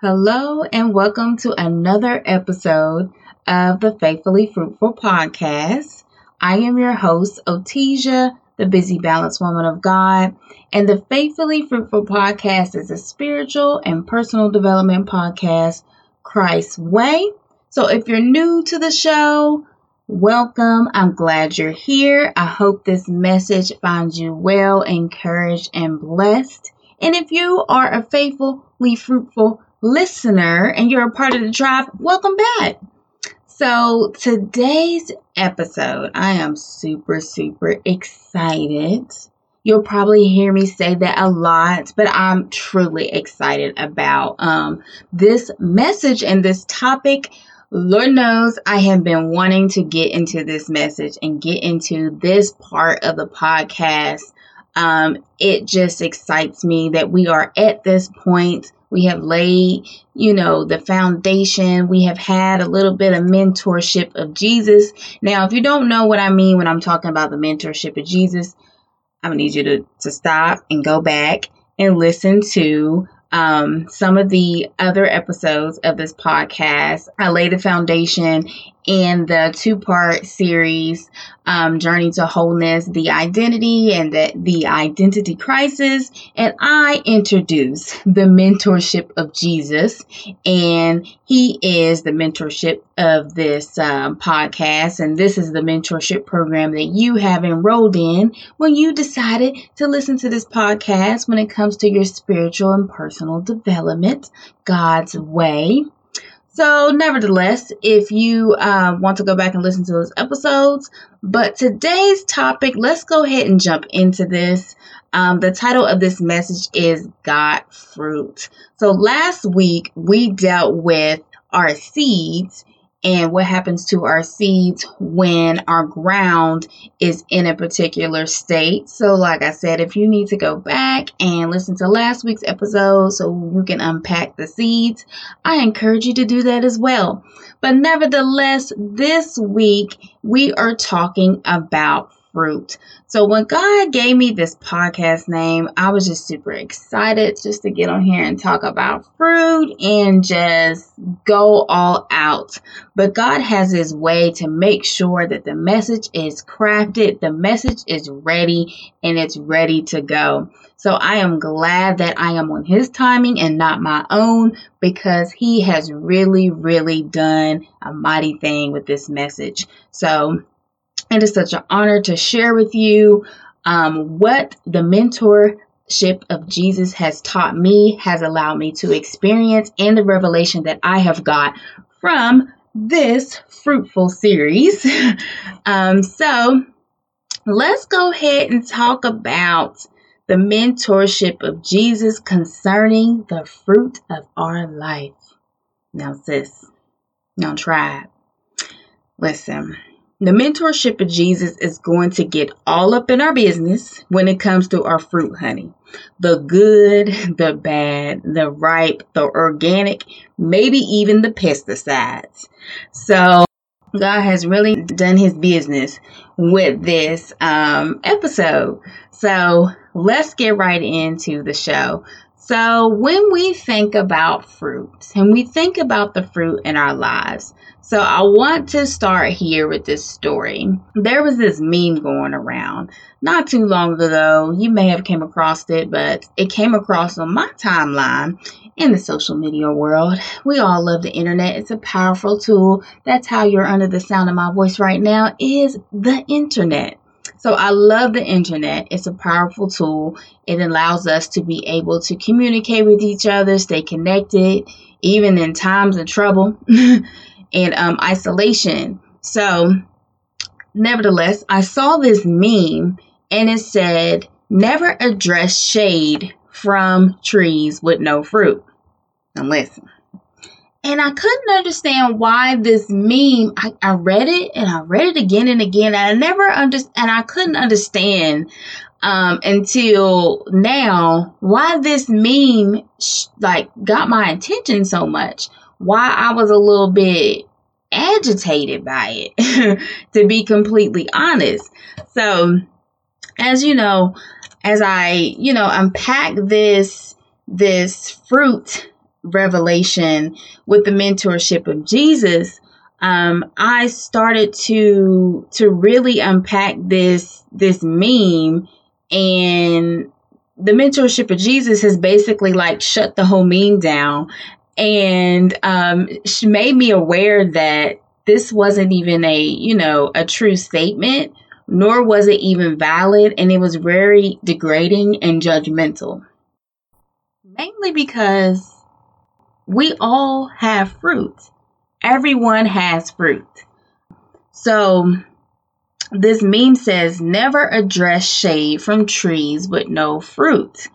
Hello, and welcome to another episode of the Faithfully Fruitful podcast. I am your host, Otesia, the busy, balanced woman of God, and the Faithfully Fruitful podcast is a spiritual and personal development podcast, Christ's Way. So if you're new to the show, welcome. I'm glad you're here. I hope this message finds you well, encouraged, and blessed. And if you are a faithfully fruitful listener and you're a part of the tribe, welcome back. So, today's episode, I am super, super excited. You'll probably hear me say that a lot, but I'm truly excited about um, this message and this topic. Lord knows I have been wanting to get into this message and get into this part of the podcast. Um, it just excites me that we are at this point we have laid, you know, the foundation. We have had a little bit of mentorship of Jesus. Now, if you don't know what I mean when I'm talking about the mentorship of Jesus, I'm to need you to, to stop and go back and listen to um, some of the other episodes of this podcast. I laid the foundation in the two part series, um, Journey to Wholeness, the identity and the, the identity crisis. And I introduce the mentorship of Jesus, and he is the mentorship of this um, podcast. And this is the mentorship program that you have enrolled in when you decided to listen to this podcast when it comes to your spiritual and personal development, God's way. So, nevertheless, if you uh, want to go back and listen to those episodes, but today's topic, let's go ahead and jump into this. Um, the title of this message is Got Fruit. So, last week we dealt with our seeds and what happens to our seeds when our ground is in a particular state. So, like I said, if you need to go back and listen to last week's episode so you can unpack the seeds, I encourage you to do that as well. But nevertheless, this week we are talking about fruit. So when God gave me this podcast name, I was just super excited just to get on here and talk about fruit and just go all out. But God has his way to make sure that the message is crafted, the message is ready, and it's ready to go. So I am glad that I am on his timing and not my own because he has really, really done a mighty thing with this message. So it is such an honor to share with you um, what the mentorship of Jesus has taught me, has allowed me to experience, and the revelation that I have got from this fruitful series. um, so let's go ahead and talk about the mentorship of Jesus concerning the fruit of our life. Now, sis, now try. Listen, the mentorship of Jesus is going to get all up in our business when it comes to our fruit, honey. The good, the bad, the ripe, the organic, maybe even the pesticides. So, God has really done his business with this um, episode. So, let's get right into the show. So, when we think about fruits and we think about the fruit in our lives, so I want to start here with this story. There was this meme going around not too long ago. You may have came across it, but it came across on my timeline in the social media world. We all love the internet. It's a powerful tool. That's how you're under the sound of my voice right now is the internet. So I love the internet. It's a powerful tool. It allows us to be able to communicate with each other, stay connected, even in times of trouble. and um, isolation. So, nevertheless, I saw this meme and it said, never address shade from trees with no fruit. Now, listen. And I couldn't understand why this meme, I, I read it and I read it again and again. And I never understand, and I couldn't understand um, until now why this meme sh- like got my attention so much why I was a little bit agitated by it, to be completely honest. So, as you know, as I, you know, unpack this this fruit revelation with the mentorship of Jesus, um, I started to to really unpack this this meme and the mentorship of Jesus has basically like shut the whole meme down and um, she made me aware that this wasn't even a you know a true statement nor was it even valid and it was very degrading and judgmental. Mainly because we all have fruit everyone has fruit so this meme says never address shade from trees with no fruit.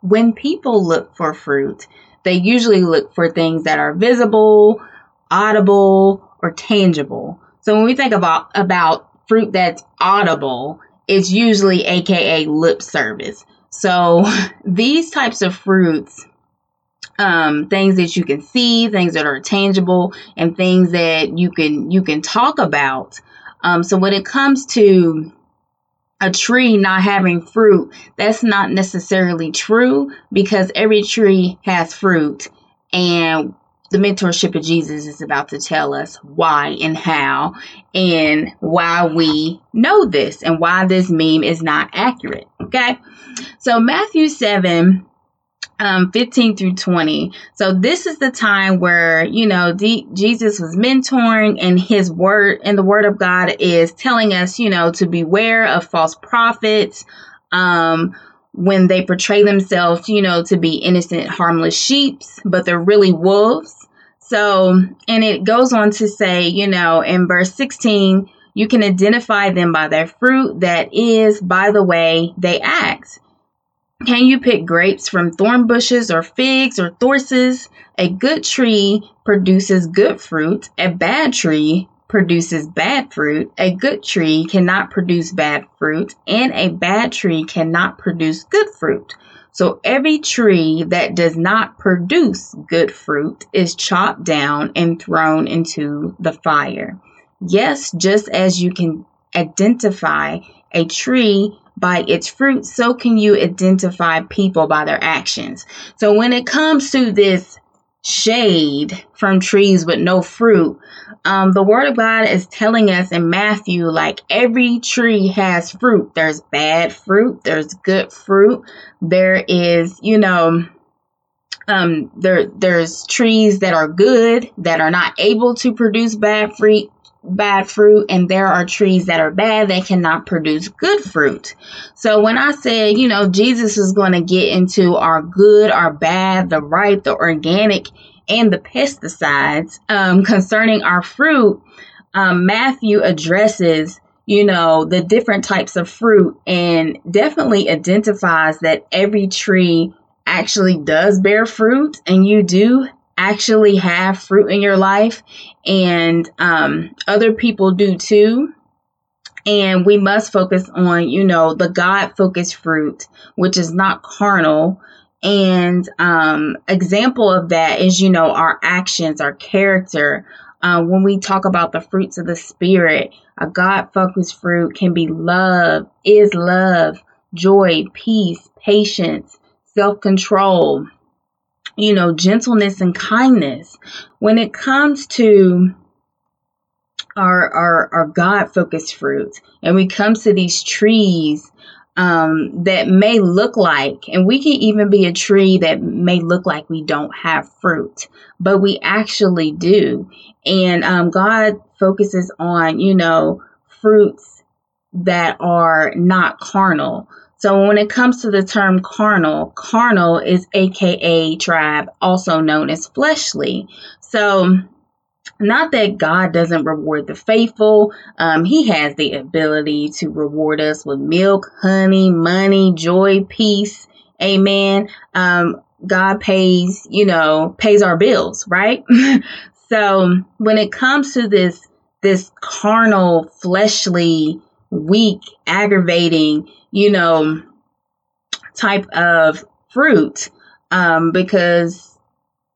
When people look for fruit, they usually look for things that are visible, audible, or tangible. So when we think about about fruit that's audible, it's usually aka lip service. So these types of fruits um, things that you can see, things that are tangible, and things that you can you can talk about. Um, so when it comes to a tree not having fruit, that's not necessarily true because every tree has fruit, and the mentorship of Jesus is about to tell us why and how and why we know this and why this meme is not accurate. Okay. So Matthew 7 um, 15 through 20. So this is the time where, you know, D- Jesus was mentoring and his word and the word of God is telling us, you know, to beware of false prophets, um, when they portray themselves, you know, to be innocent, harmless sheep, but they're really wolves. So, and it goes on to say, you know, in verse 16, you can identify them by their fruit. That is, by the way they act. Can you pick grapes from thorn bushes or figs or thorses? A good tree produces good fruit. A bad tree produces bad fruit. A good tree cannot produce bad fruit, and a bad tree cannot produce good fruit. So every tree that does not produce good fruit is chopped down and thrown into the fire. Yes, just as you can identify a tree by its fruit, so can you identify people by their actions. So when it comes to this shade from trees with no fruit, um, the word of God is telling us in Matthew, like every tree has fruit. There's bad fruit, there's good fruit, there is, you know, um, there there's trees that are good that are not able to produce bad fruit bad fruit and there are trees that are bad that cannot produce good fruit. So when I said, you know, Jesus is going to get into our good, our bad, the ripe, the organic, and the pesticides um, concerning our fruit, um, Matthew addresses, you know, the different types of fruit and definitely identifies that every tree actually does bear fruit and you do actually have fruit in your life and um, other people do too. And we must focus on you know the god focused fruit which is not carnal. And um example of that is you know our actions our character. Uh, when we talk about the fruits of the spirit a god focused fruit can be love is love joy peace patience self-control you know, gentleness and kindness. When it comes to our our, our God focused fruit, and we come to these trees um, that may look like, and we can even be a tree that may look like we don't have fruit, but we actually do. And um, God focuses on, you know, fruits that are not carnal. So when it comes to the term carnal, carnal is AKA tribe, also known as fleshly. So not that God doesn't reward the faithful. Um, he has the ability to reward us with milk, honey, money, joy, peace. Amen. Um, God pays, you know, pays our bills, right? so when it comes to this, this carnal, fleshly, weak, aggravating, you know, type of fruit um, because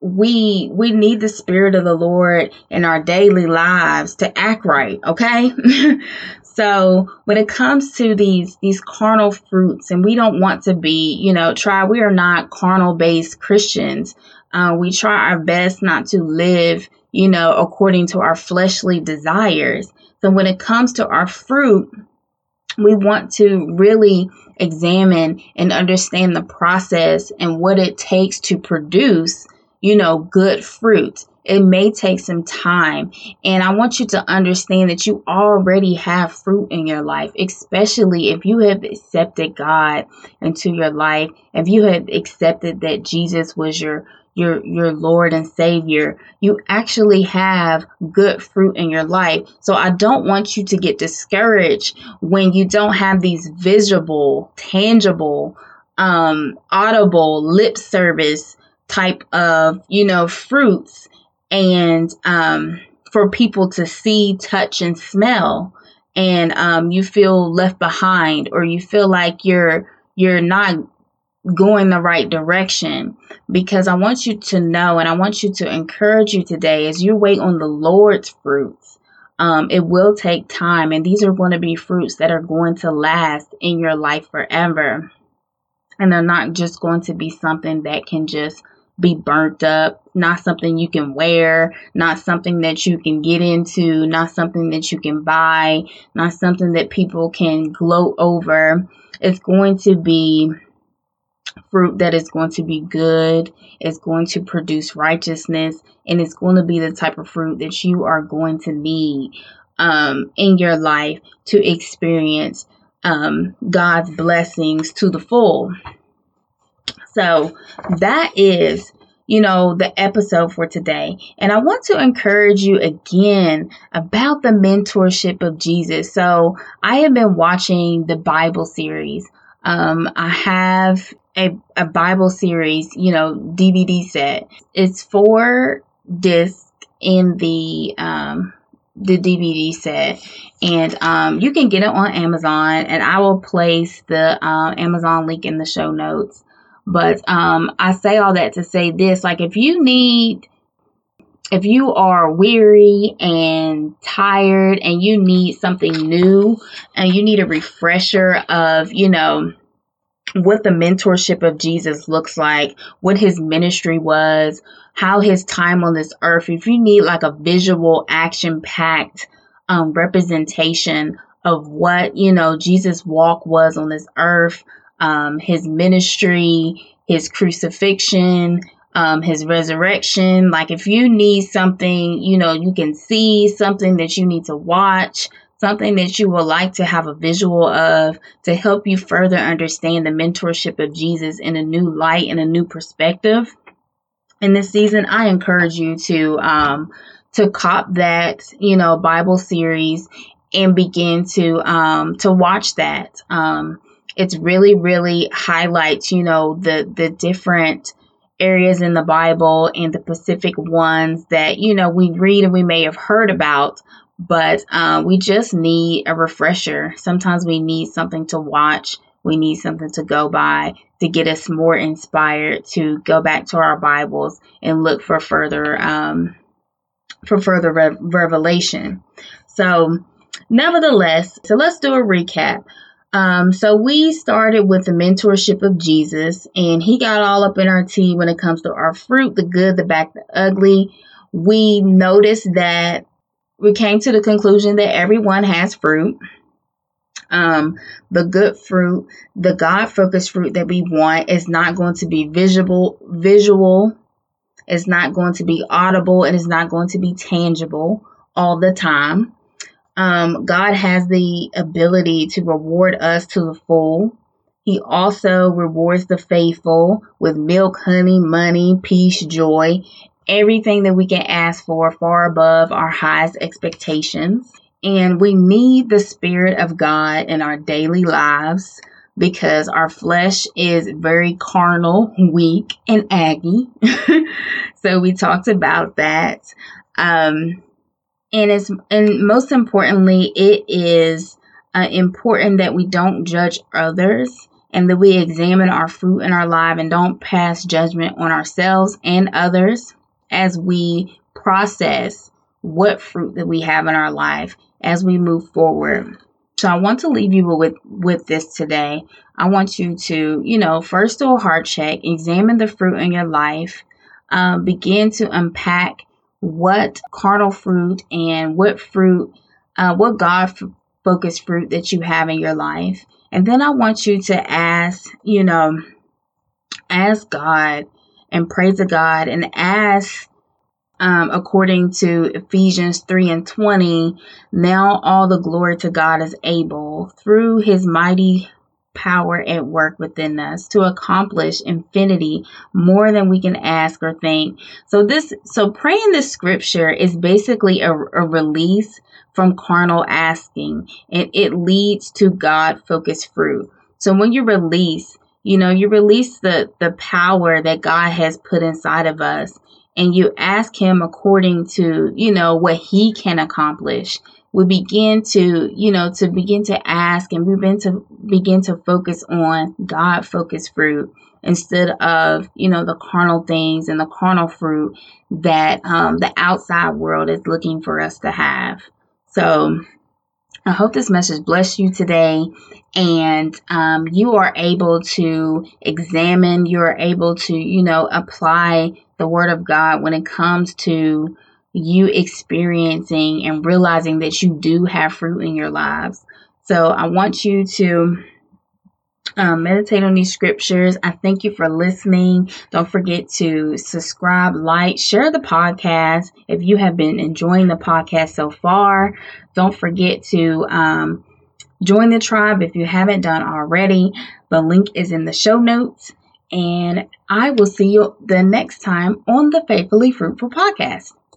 we we need the spirit of the Lord in our daily lives to act right, okay? So when it comes to these these carnal fruits, and we don't want to be, you know, try. We are not carnal based Christians. Uh, we try our best not to live, you know, according to our fleshly desires. So when it comes to our fruit, we want to really examine and understand the process and what it takes to produce, you know, good fruit. It may take some time. And I want you to understand that you already have fruit in your life, especially if you have accepted God into your life, if you have accepted that Jesus was your your your Lord and Savior, you actually have good fruit in your life. So I don't want you to get discouraged when you don't have these visible, tangible, um, audible lip service type of, you know, fruits and um for people to see, touch, and smell, and um, you feel left behind, or you feel like you're you're not going the right direction because I want you to know and I want you to encourage you today as you wait on the Lord's fruits. Um, it will take time, and these are going to be fruits that are going to last in your life forever. And they're not just going to be something that can just be burnt up, not something you can wear, not something that you can get into, not something that you can buy, not something that people can gloat over. It's going to be fruit that is going to be good, it's going to produce righteousness, and it's going to be the type of fruit that you are going to need um, in your life to experience um, God's blessings to the full. So that is you know, the episode for today. And I want to encourage you again about the mentorship of Jesus. So I have been watching the Bible series. Um, I have a, a Bible series, you know, DVD set. It's four discs in the um, the DVD set, and um, you can get it on Amazon. And I will place the uh, Amazon link in the show notes. But um, I say all that to say this: like, if you need if you are weary and tired and you need something new and you need a refresher of, you know, what the mentorship of Jesus looks like, what his ministry was, how his time on this earth, if you need like a visual, action packed um, representation of what, you know, Jesus' walk was on this earth, um, his ministry, his crucifixion, um, his resurrection. Like, if you need something, you know, you can see something that you need to watch, something that you would like to have a visual of to help you further understand the mentorship of Jesus in a new light and a new perspective. In this season, I encourage you to um, to cop that, you know, Bible series and begin to um, to watch that. Um, it's really, really highlights, you know, the the different areas in the Bible and the specific ones that, you know, we read and we may have heard about, but um, we just need a refresher. Sometimes we need something to watch. We need something to go by to get us more inspired to go back to our Bibles and look for further um, for further re- revelation. So, nevertheless, so let's do a recap. Um, so we started with the mentorship of Jesus, and he got all up in our tea when it comes to our fruit, the good, the bad, the ugly. We noticed that we came to the conclusion that everyone has fruit. Um, the good fruit, the God focused fruit that we want is not going to be visual, visual. It's not going to be audible and it's not going to be tangible all the time. Um, God has the ability to reward us to the full. He also rewards the faithful with milk, honey, money, peace, joy, everything that we can ask for far above our highest expectations. And we need the Spirit of God in our daily lives because our flesh is very carnal, weak, and aggy. so we talked about that. Um, and it's and most importantly, it is uh, important that we don't judge others and that we examine our fruit in our life and don't pass judgment on ourselves and others as we process what fruit that we have in our life as we move forward. So I want to leave you with with this today. I want you to, you know, first do a heart check, examine the fruit in your life, um, begin to unpack what carnal fruit and what fruit, uh, what God focused fruit that you have in your life. And then I want you to ask, you know, ask God and praise to God and ask um, according to Ephesians 3 and 20, now all the glory to God is able through his mighty power at work within us to accomplish infinity more than we can ask or think. So this, so praying this scripture is basically a, a release from carnal asking and it leads to God focused fruit. So when you release, you know, you release the, the power that God has put inside of us and you ask him according to, you know, what he can accomplish. We begin to, you know, to begin to ask and we begin to begin to focus on God focused fruit instead of, you know, the carnal things and the carnal fruit that um, the outside world is looking for us to have. So I hope this message blessed you today and um, you are able to examine, you're able to, you know, apply the Word of God when it comes to you experiencing and realizing that you do have fruit in your lives. So I want you to um, meditate on these scriptures. I thank you for listening. Don't forget to subscribe, like, share the podcast. If you have been enjoying the podcast so far, don't forget to um, join the tribe if you haven't done already. The link is in the show notes. And I will see you the next time on the Faithfully Fruitful podcast.